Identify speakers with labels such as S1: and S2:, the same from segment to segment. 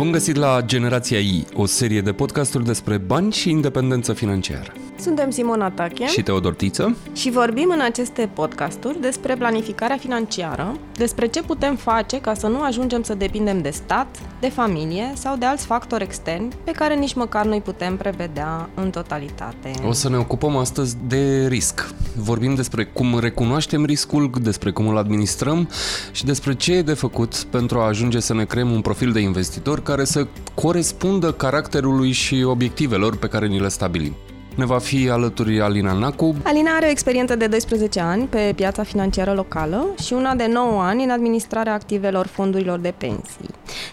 S1: Bun găsit la Generația I, o serie de podcasturi despre bani și independență financiară.
S2: Suntem Simona Tache
S1: și Teodor Tiță
S2: și vorbim în aceste podcasturi despre planificarea financiară, despre ce putem face ca să nu ajungem să depindem de stat, de familie sau de alți factori externi pe care nici măcar nu-i putem prevedea în totalitate.
S1: O să ne ocupăm astăzi de risc. Vorbim despre cum recunoaștem riscul, despre cum îl administrăm și despre ce e de făcut pentru a ajunge să ne creăm un profil de investitor care să corespundă caracterului și obiectivelor pe care ni le stabilim. Ne va fi alături Alina Nacu.
S2: Alina are o experiență de 12 ani pe piața financiară locală și una de 9 ani în administrarea activelor fondurilor de pensii.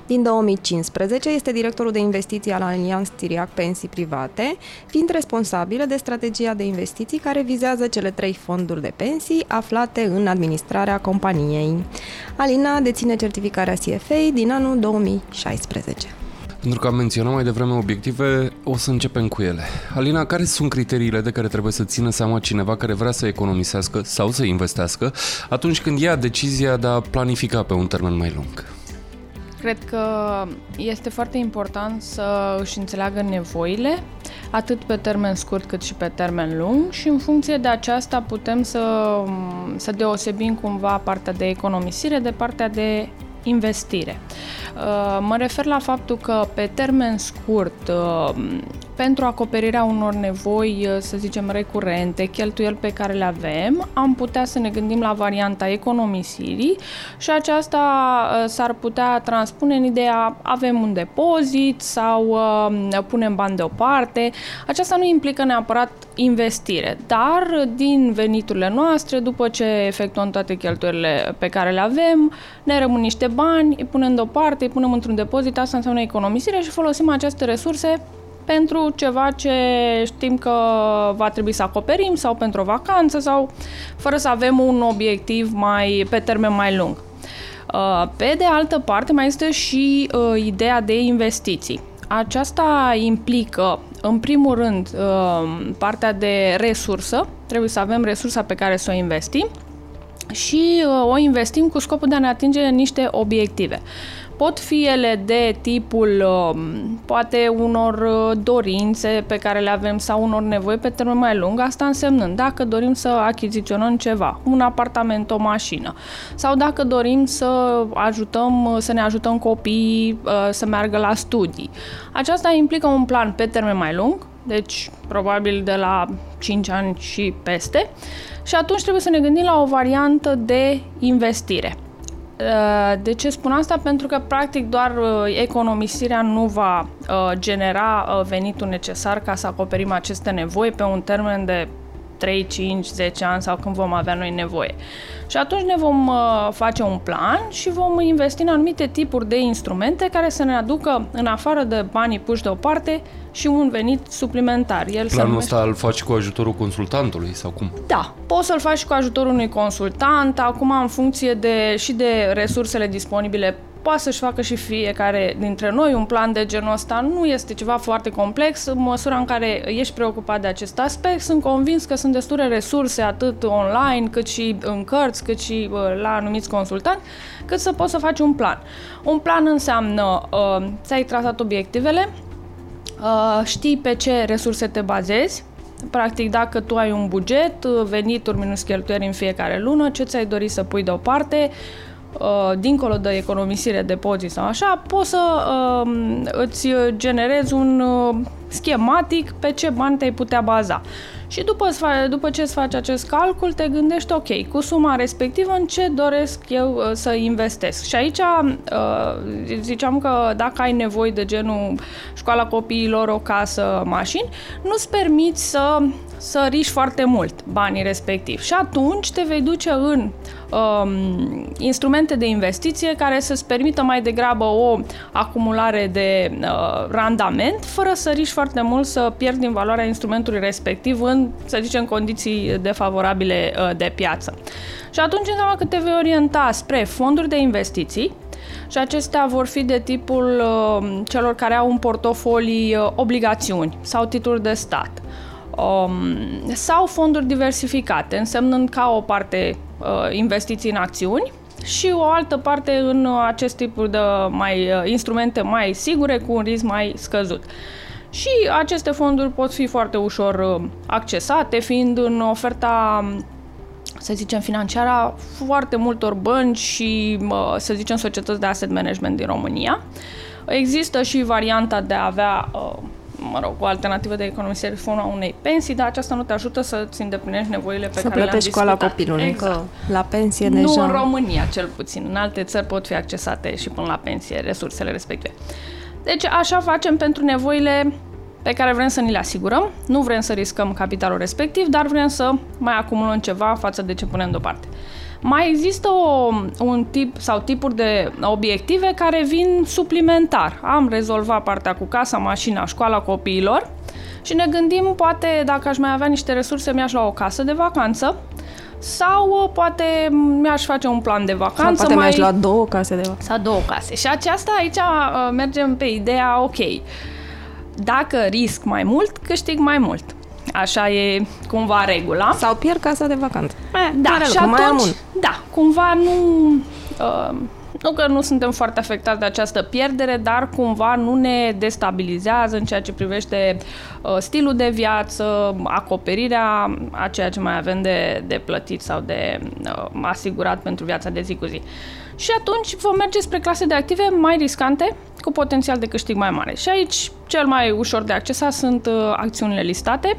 S2: Din 2015 este directorul de investiții al Allianz Tiriac Pensii Private, fiind responsabilă de strategia de investiții care vizează cele trei fonduri de pensii aflate în administrarea companiei. Alina deține certificarea CFA din anul 2016.
S1: Pentru că am menționat mai devreme obiective, o să începem cu ele. Alina, care sunt criteriile de care trebuie să țină seama cineva care vrea să economisească sau să investească atunci când ia decizia de a planifica pe un termen mai lung?
S3: Cred că este foarte important să își înțeleagă nevoile, atât pe termen scurt cât și pe termen lung și în funcție de aceasta putem să, să deosebim cumva partea de economisire de partea de investire. Uh, mă refer la faptul că pe termen scurt, uh, pentru acoperirea unor nevoi, uh, să zicem, recurente, cheltuieli pe care le avem, am putea să ne gândim la varianta economisirii și aceasta s-ar putea transpune în ideea avem un depozit sau punem bani deoparte. Aceasta nu implică neapărat investire, dar din veniturile noastre, după ce efectuăm toate cheltuielile pe care le avem, ne rămân niște bani, îi punem deoparte, îi punem într-un depozit, asta înseamnă economisire și folosim aceste resurse pentru ceva ce știm că va trebui să acoperim sau pentru o vacanță sau fără să avem un obiectiv mai pe termen mai lung. Uh, pe de altă parte, mai este și uh, ideea de investiții. Aceasta implică, în primul rând, uh, partea de resursă. Trebuie să avem resursa pe care să o investim și o investim cu scopul de a ne atinge niște obiective. Pot fi ele de tipul um, poate unor uh, dorințe pe care le avem sau unor nevoi pe termen mai lung, asta însemnând dacă dorim să achiziționăm ceva, un apartament, o mașină, sau dacă dorim să ajutăm, uh, să ne ajutăm copiii uh, să meargă la studii. Aceasta implică un plan pe termen mai lung, deci probabil de la 5 ani și peste, și atunci trebuie să ne gândim la o variantă de investire. Uh, de ce spun asta? Pentru că, practic, doar uh, economisirea nu va uh, genera venitul necesar ca să acoperim aceste nevoi pe un termen de 3, 5, 10 ani sau când vom avea noi nevoie. Și atunci ne vom face un plan și vom investi în anumite tipuri de instrumente care să ne aducă, în afară de banii puși deoparte, și un venit suplimentar.
S1: El Planul numește... ăsta îl faci cu ajutorul consultantului sau cum?
S3: Da, poți să-l faci cu ajutorul unui consultant, acum în funcție de, și de resursele disponibile poate să-și facă și fiecare dintre noi un plan de genul ăsta. Nu este ceva foarte complex în măsura în care ești preocupat de acest aspect. Sunt convins că sunt destule resurse atât online cât și în cărți, cât și uh, la anumiți consultanți, cât să poți să faci un plan. Un plan înseamnă uh, ți-ai trasat obiectivele, Uh, știi pe ce resurse te bazezi, Practic, dacă tu ai un buget, uh, venituri minus cheltuieli în fiecare lună, ce ți-ai dori să pui deoparte, uh, dincolo de economisire, depozit sau așa, poți să îți generezi un schematic pe ce bani te-ai putea baza. Și după, după ce îți faci acest calcul, te gândești, ok, cu suma respectivă în ce doresc eu uh, să investesc. Și aici uh, ziceam că dacă ai nevoie de genul școala copiilor, o casă, mașini, nu-ți permiți să să riști foarte mult banii respectiv. Și atunci te vei duce în um, instrumente de investiție care să-ți permită mai degrabă o acumulare de uh, randament, fără să riști foarte mult să pierzi din valoarea instrumentului respectiv în, să zicem, condiții defavorabile uh, de piață. Și atunci înseamnă că te vei orienta spre fonduri de investiții, și acestea vor fi de tipul uh, celor care au un portofolii uh, obligațiuni sau titluri de stat um, sau fonduri diversificate, însemnând ca o parte uh, investiții în acțiuni și o altă parte în acest tip de mai instrumente mai sigure cu un risc mai scăzut. Și aceste fonduri pot fi foarte ușor accesate, fiind în oferta să zicem, financiară a foarte multor bănci și, să zicem, societăți de asset management din România. Există și varianta de a avea mă rog, o alternativă de economisire sumă unei pensii, dar aceasta nu te ajută să-ți îndeplinești nevoile pe
S2: să
S3: care le-am
S2: școala copilului, exact. că la pensie
S3: nu
S2: deja...
S3: Nu în România, cel puțin. În alte țări pot fi accesate și până la pensie resursele respective. Deci așa facem pentru nevoile pe care vrem să ni le asigurăm. Nu vrem să riscăm capitalul respectiv, dar vrem să mai acumulăm ceva față de ce punem deoparte. Mai există o, un tip sau tipuri de obiective care vin suplimentar. Am rezolvat partea cu casa, mașina, școala copiilor și ne gândim, poate, dacă aș mai avea niște resurse, mi-aș lua o casă de vacanță sau uh, poate mi-aș face un plan de vacanță. Sau
S2: poate mai... mi-aș lua două case de vacanță.
S3: Sau două case. Și aceasta aici uh, mergem pe ideea, ok, dacă risc mai mult, câștig mai mult. Așa e cumva regula.
S2: Sau pierd casa de vacanță.
S3: Eh, da, Care și atunci, mai mult. da, cumva nu... Uh, nu că nu suntem foarte afectați de această pierdere, dar cumva nu ne destabilizează în ceea ce privește uh, stilul de viață, acoperirea a ceea ce mai avem de, de plătit sau de uh, asigurat pentru viața de zi cu zi. Și atunci vom merge spre clase de active mai riscante, cu potențial de câștig mai mare. Și aici cel mai ușor de accesat sunt uh, acțiunile listate,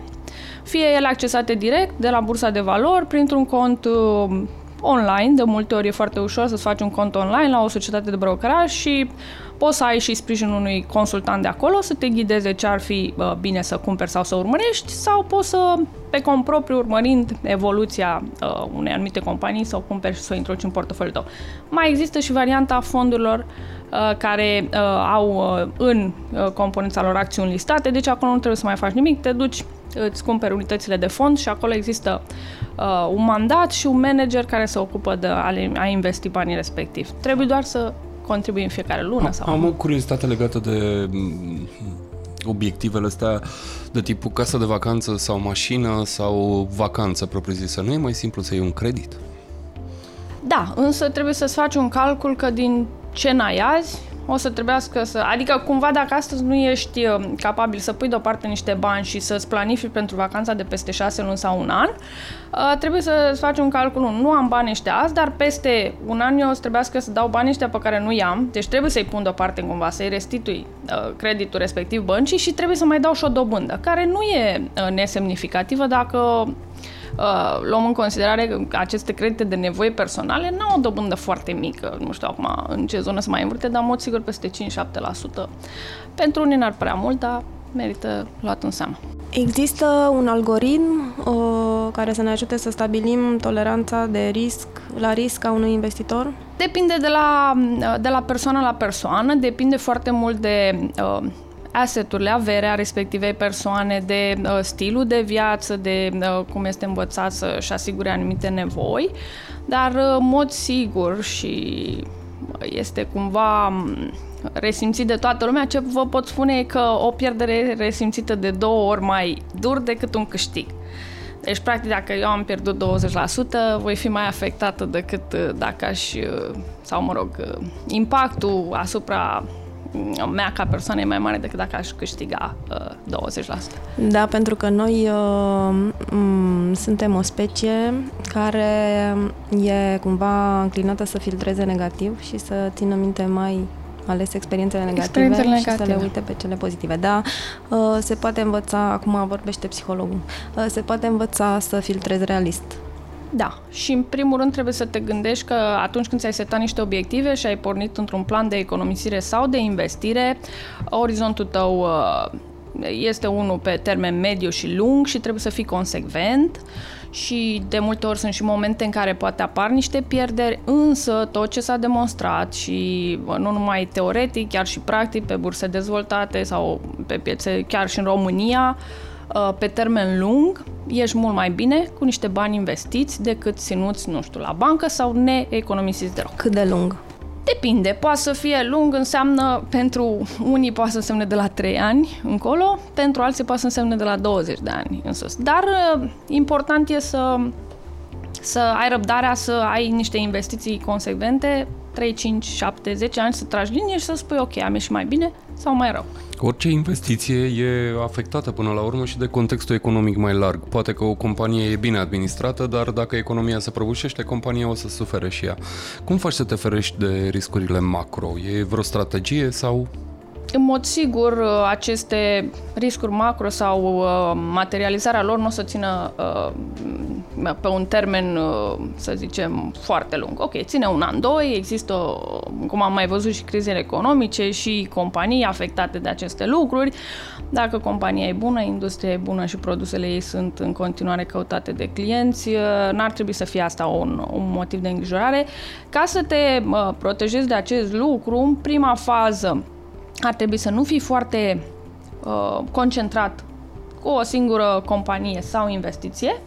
S3: fie ele accesate direct de la bursa de valori, printr-un cont uh, online, de multe ori e foarte ușor să-ți faci un cont online la o societate de brokeraj și poți să ai și sprijinul unui consultant de acolo să te ghideze ce ar fi uh, bine să cumperi sau să urmărești sau poți să, pe cont propriu, urmărind evoluția uh, unei anumite companii sau cumperi și să o introduci în portofoliul tău. Mai există și varianta fondurilor uh, care uh, au uh, în uh, componența lor acțiuni listate, deci acolo nu trebuie să mai faci nimic, te duci, îți cumperi unitățile de fond și acolo există uh, un mandat și un manager care se ocupă de a, a investi banii respectiv. Trebuie doar să contribui în fiecare lună. Sau...
S1: Am o curiozitate legată de mm, obiectivele astea de tipul casă de vacanță sau mașină sau vacanță propriu-zisă. Nu e mai simplu să iei un credit?
S3: Da, însă trebuie să-ți faci un calcul că din ce n-ai azi, o să trebuiască să... Adică cumva dacă astăzi nu ești uh, capabil să pui deoparte niște bani și să-ți planifici pentru vacanța de peste șase luni sau un an, uh, trebuie să-ți faci un calcul. Nu am bani ăștia azi, dar peste un an eu o să trebuiască să dau banii ăștia pe care nu i-am, deci trebuie să-i pun deoparte cumva, să-i restitui uh, creditul respectiv băncii și trebuie să mai dau și o dobândă, care nu e nesemnificativă dacă uh, luăm în considerare că aceste credite de nevoi personale nu au o dobândă foarte mică. Nu știu acum în ce zonă să mai învârte, dar în mod sigur peste 5-7%. Pentru unii n-ar prea mult, dar merită luat în seamă.
S2: Există un algoritm uh, care să ne ajute să stabilim toleranța de risc la risc a unui investitor?
S3: Depinde de la, de la persoană la persoană, depinde foarte mult de uh, asset-urile, averea respectivei persoane, de uh, stilul de viață, de uh, cum este învățat să-și asigure anumite nevoi, dar uh, în mod sigur și este cumva um, resimțit de toată lumea, ce vă pot spune e că o pierdere resimțită de două ori mai dur decât un câștig. Deci, practic, dacă eu am pierdut 20%, voi fi mai afectată decât uh, dacă aș, uh, sau mă rog, impactul asupra mea ca persoană e mai mare decât dacă aș câștiga uh, 20%.
S2: Da, pentru că noi uh, m- suntem o specie care e cumva înclinată să filtreze negativ și să țină minte mai ales experiențele negative, experiențele negative și să le uite pe cele pozitive. Da, uh, se poate învăța, acum vorbește psihologul, uh, se poate învăța să filtrezi realist
S3: da, și în primul rând trebuie să te gândești că atunci când ți-ai setat niște obiective și ai pornit într-un plan de economisire sau de investire, orizontul tău uh, este unul pe termen mediu și lung și trebuie să fii consecvent. Și de multe ori sunt și momente în care poate apar niște pierderi, însă tot ce s-a demonstrat și uh, nu numai teoretic, chiar și practic pe burse dezvoltate sau pe piețe chiar și în România, Uh, pe termen lung ești mult mai bine cu niște bani investiți decât ținuți, nu știu, la bancă sau neeconomisiți deloc.
S2: Cât de lung?
S3: Depinde, poate să fie lung, înseamnă pentru unii poate să însemne de la 3 ani încolo, pentru alții poate să însemne de la 20 de ani în sus. Dar uh, important e să să ai răbdarea să ai niște investiții consecvente, 3, 5, 7, 10 ani să tragi linie și să spui ok, am ieșit mai bine sau mai rău.
S1: Orice investiție e afectată până la urmă și de contextul economic mai larg. Poate că o companie e bine administrată, dar dacă economia se prăbușește, compania o să sufere și ea. Cum faci să te ferești de riscurile macro? E vreo strategie sau
S3: în mod sigur, uh, aceste riscuri macro sau uh, materializarea lor nu o să țină uh, pe un termen, să zicem, foarte lung. Ok, ține un an, doi, există, cum am mai văzut și crizele economice și companii afectate de aceste lucruri. Dacă compania e bună, industria e bună și produsele ei sunt în continuare căutate de clienți, n-ar trebui să fie asta un, un motiv de îngrijorare. Ca să te protejezi de acest lucru, în prima fază, ar trebui să nu fii foarte uh, concentrat cu o singură companie sau investiție,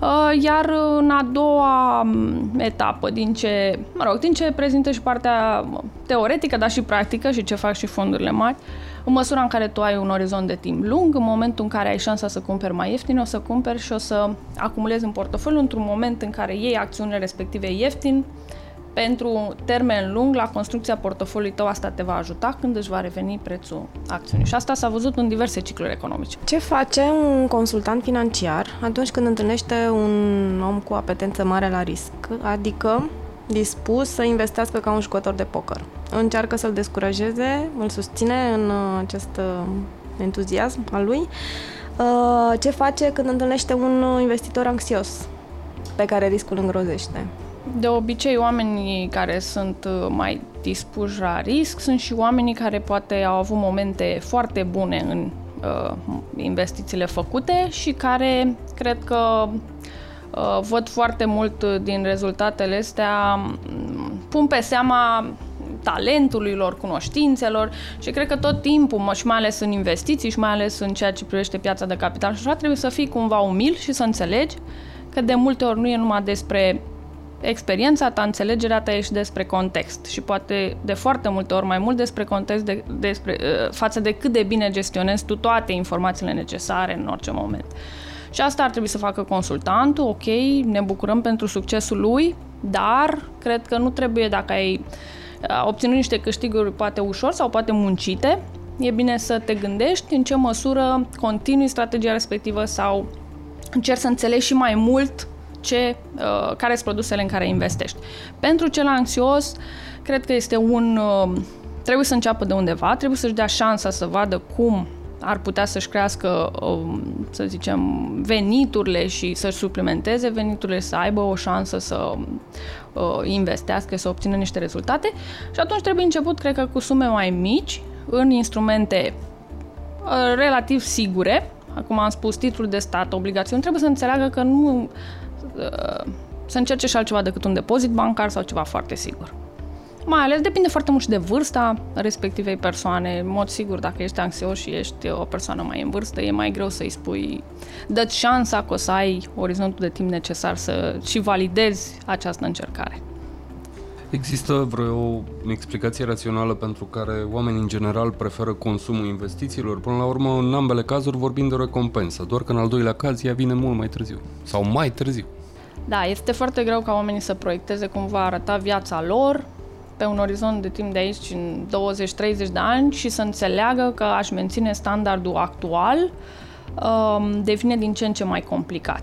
S3: uh, iar în a doua um, etapă, din ce, mă rog, din ce prezintă și partea teoretică, dar și practică și ce fac și fondurile mari, în măsura în care tu ai un orizont de timp lung, în momentul în care ai șansa să cumperi mai ieftin, o să cumperi și o să acumulezi în portofoliu într-un moment în care iei acțiunile respective ieftin, pentru termen lung, la construcția portofoliului tău, asta te va ajuta când își va reveni prețul acțiunii. Și asta s-a văzut în diverse cicluri economice.
S2: Ce face un consultant financiar atunci când întâlnește un om cu apetență mare la risc? Adică dispus să investească ca un jucător de poker. Încearcă să-l descurajeze, îl susține în acest uh, entuziasm al lui. Uh, ce face când întâlnește un investitor anxios pe care riscul îngrozește?
S3: De obicei, oamenii care sunt uh, mai dispuși la risc sunt și oamenii care poate au avut momente foarte bune în uh, investițiile făcute și care cred că uh, văd foarte mult din rezultatele astea, mm, pun pe seama talentului lor, cunoștințelor și cred că tot timpul, și mai ales în investiții și mai ales în ceea ce privește piața de capital și așa, trebuie să fii cumva umil și să înțelegi că de multe ori nu e numai despre experiența ta, înțelegerea ta e și despre context și poate de foarte multe ori mai mult despre context de, despre, uh, față de cât de bine gestionezi tu toate informațiile necesare în orice moment. Și asta ar trebui să facă consultantul, ok, ne bucurăm pentru succesul lui, dar cred că nu trebuie dacă ai uh, obținut niște câștiguri poate ușor sau poate muncite, e bine să te gândești în ce măsură continui strategia respectivă sau încerci să înțelegi și mai mult ce, uh, care sunt produsele în care investești. Pentru cel anxios, cred că este un... Uh, trebuie să înceapă de undeva, trebuie să-și dea șansa să vadă cum ar putea să-și crească, um, să zicem, veniturile și să-și suplimenteze veniturile, să aibă o șansă să uh, investească, să obțină niște rezultate. Și atunci trebuie început, cred că, cu sume mai mici, în instrumente uh, relativ sigure, acum am spus titlul de stat, obligațiuni, trebuie să înțeleagă că nu să încerce și altceva decât un depozit bancar sau ceva foarte sigur. Mai ales depinde foarte mult și de vârsta respectivei persoane. În mod sigur, dacă ești anxios și ești o persoană mai în vârstă, e mai greu să-i spui, dă șansa că o să ai orizontul de timp necesar să și validezi această încercare.
S1: Există vreo explicație rațională pentru care oamenii în general preferă consumul investițiilor? Până la urmă, în ambele cazuri vorbim de recompensă, doar că în al doilea caz ea vine mult mai târziu sau mai târziu.
S3: Da, este foarte greu ca oamenii să proiecteze cum va arăta viața lor pe un orizont de timp de aici în 20-30 de ani și să înțeleagă că aș menține standardul actual um, devine din ce în ce mai complicat.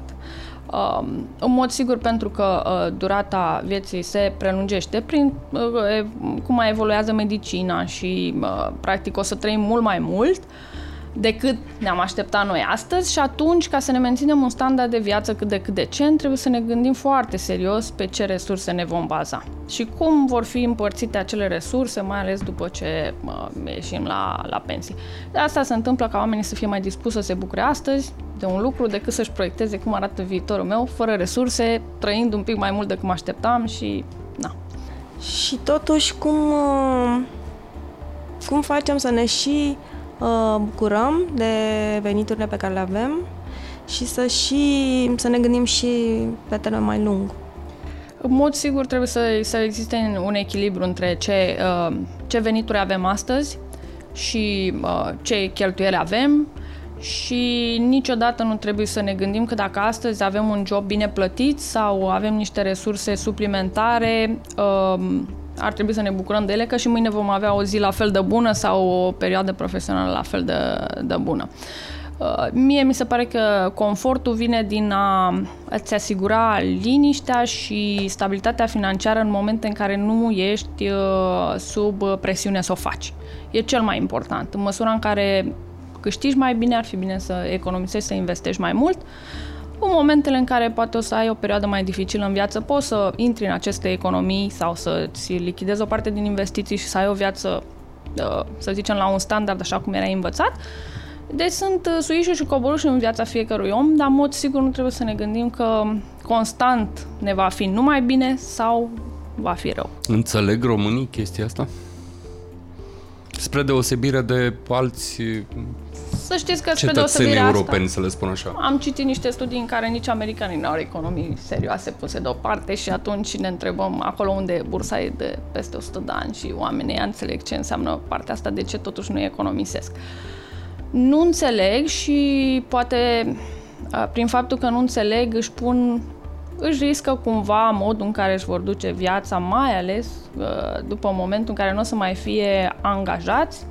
S3: Um, în mod sigur pentru că uh, durata vieții se prelungește prin uh, cum mai evoluează medicina și uh, practic o să trăim mult mai mult, uh, decât ne-am așteptat noi astăzi și atunci, ca să ne menținem un standard de viață cât de cât decent, trebuie să ne gândim foarte serios pe ce resurse ne vom baza și cum vor fi împărțite acele resurse, mai ales după ce mă, ieșim la, la pensii. De asta se întâmplă ca oamenii să fie mai dispuși să se bucure astăzi de un lucru decât să-și proiecteze cum arată viitorul meu, fără resurse, trăind un pic mai mult decât mă așteptam și na.
S2: Și totuși, cum, uh, cum facem să ne și Uh, bucurăm de veniturile pe care le avem și să și să ne gândim și pe termen mai lung.
S3: În mod sigur trebuie să, să existe un echilibru între ce, uh, ce venituri avem astăzi și uh, ce cheltuieli avem și niciodată nu trebuie să ne gândim că dacă astăzi avem un job bine plătit sau avem niște resurse suplimentare, um, ar trebui să ne bucurăm de ele, că și mâine vom avea o zi la fel de bună sau o perioadă profesională la fel de, de bună. Uh, mie mi se pare că confortul vine din a îți asigura liniștea și stabilitatea financiară în momente în care nu ești uh, sub presiune să o faci. E cel mai important. În măsura în care câștigi mai bine, ar fi bine să economisești, să investești mai mult. În momentele în care poate o să ai o perioadă mai dificilă în viață, poți să intri în aceste economii sau să-ți lichidezi o parte din investiții și să ai o viață, uh, să zicem, la un standard așa cum erai învățat. Deci sunt uh, suișuri și coborâși în viața fiecărui om, dar în mod sigur nu trebuie să ne gândim că constant ne va fi numai bine sau va fi rău.
S1: Înțeleg românii chestia asta? Spre deosebire de alți
S3: să știți că
S1: spre deosebire europeni, asta, să le spun așa.
S3: Am citit niște studii în care nici americanii nu au economii serioase puse deoparte și atunci ne întrebăm acolo unde e bursa e de peste 100 de ani și oamenii înțeleg ce înseamnă partea asta, de ce totuși nu economisesc. Nu înțeleg și poate prin faptul că nu înțeleg își pun își riscă cumva modul în care își vor duce viața, mai ales după momentul în care nu o să mai fie angajați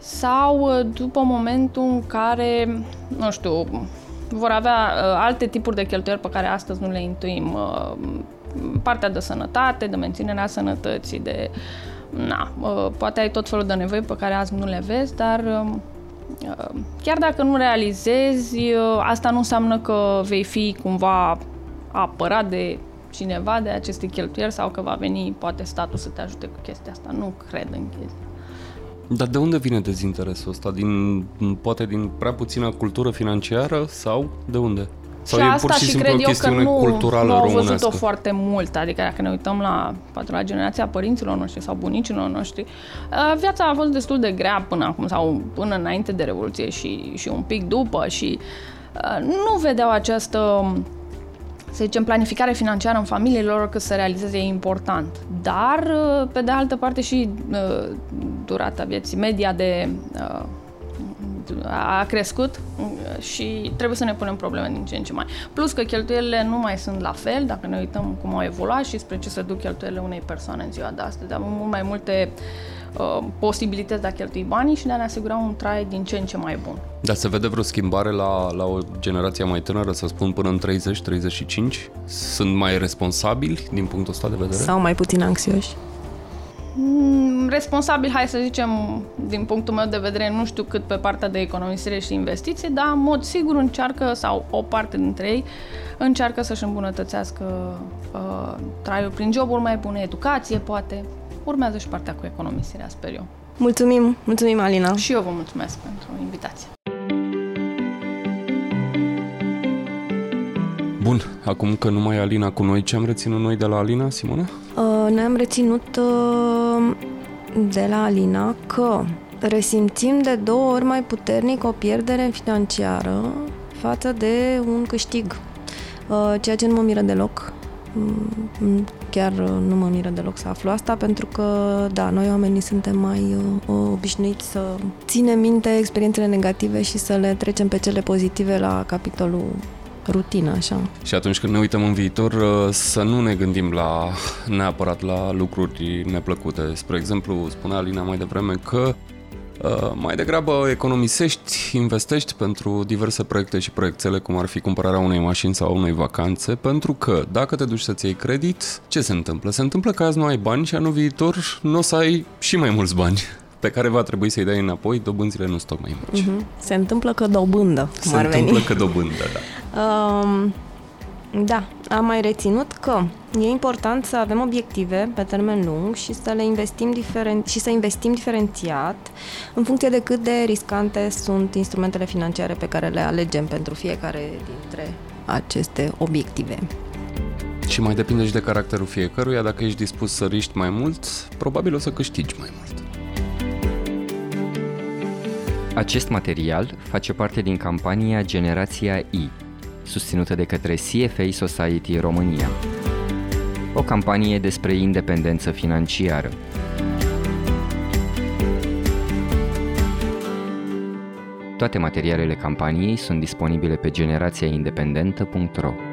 S3: sau uh, după momentul în care, nu știu, vor avea uh, alte tipuri de cheltuieli pe care astăzi nu le intuim. Uh, partea de sănătate, de menținerea sănătății, de... Na, uh, poate ai tot felul de nevoi pe care azi nu le vezi, dar uh, chiar dacă nu realizezi, uh, asta nu înseamnă că vei fi cumva apărat de cineva de aceste cheltuieli sau că va veni poate statul să te ajute cu chestia asta. Nu cred în chestia
S1: dar de unde vine dezinteresul ăsta? Din, poate din prea puțină cultură financiară sau de unde? Sau
S3: și
S1: e
S3: asta
S1: pur și,
S3: și
S1: simplu
S3: cred
S1: o chestiune
S3: eu că nu,
S1: culturală
S3: nu au
S1: românească?
S3: văzut-o foarte mult. Adică dacă ne uităm la, poate la generația părinților noștri sau bunicilor noștri, uh, viața a fost destul de grea până acum sau până înainte de Revoluție și, și un pic după și uh, nu vedeau această să zicem, planificare financiară în familiile lor cât să realizeze e important. Dar, uh, pe de altă parte, și uh, durata vieții media de uh, a crescut și trebuie să ne punem probleme din ce în ce mai. Plus că cheltuielile nu mai sunt la fel, dacă ne uităm cum au evoluat și spre ce se duc cheltuielile unei persoane în ziua de astăzi. Avem mult mai multe uh, posibilități de a cheltui banii și de a ne asigura un trai din ce în ce mai bun.
S1: Dar se vede vreo schimbare la, la o generație mai tânără, să spun până în 30-35? Sunt mai responsabili din punctul ăsta de vedere?
S2: Sau mai puțin anxioși?
S3: Mm, responsabil, hai să zicem, din punctul meu de vedere, nu știu cât pe partea de economisire și investiții, dar în mod sigur încearcă, sau o parte dintre ei, încearcă să-și îmbunătățească uh, traiul prin joburi mai bune, educație, poate. Urmează și partea cu economisirea, sper eu.
S2: Mulțumim, mulțumim Alina.
S3: Și eu vă mulțumesc pentru invitație.
S1: Bun, acum că nu mai e Alina cu noi, ce am reținut noi de la Alina, Simona?
S2: Uh, ne-am reținut uh, de la Alina că resimțim de două ori mai puternic o pierdere financiară față de un câștig, uh, ceea ce nu mă miră deloc. Mm, chiar uh, nu mă miră deloc să aflu asta, pentru că, da, noi oamenii suntem mai uh, obișnuiți să ținem minte experiențele negative și să le trecem pe cele pozitive la capitolul rutină, așa.
S1: Și atunci când ne uităm în viitor, uh, să nu ne gândim la neapărat la lucruri neplăcute. Spre exemplu, spunea Alina mai devreme că Uh, mai degrabă economisești, investești pentru diverse proiecte și proiectele, cum ar fi cumpărarea unei mașini sau unei vacanțe, pentru că dacă te duci să-ți iei credit, ce se întâmplă? Se întâmplă că azi nu ai bani și anul viitor nu o să ai și mai mulți bani pe care va trebui să-i dai înapoi, dobânzile nu sunt tocmai mici. Uh-huh.
S2: Se întâmplă că dobândă,
S1: Se
S2: ar
S1: întâmplă
S2: veni.
S1: că dobândă, da.
S2: Um, da, am mai reținut că e important să avem obiective pe termen lung și să le investim diferen- și să investim diferențiat în funcție de cât de riscante sunt instrumentele financiare pe care le alegem pentru fiecare dintre aceste obiective.
S1: Și mai depinde și de caracterul fiecăruia, dacă ești dispus să riști mai mult, probabil o să câștigi mai mult.
S4: Acest material face parte din campania Generația I, susținută de către CFA Society România. O campanie despre independență financiară. Toate materialele campaniei sunt disponibile pe generațiaindependentă.ro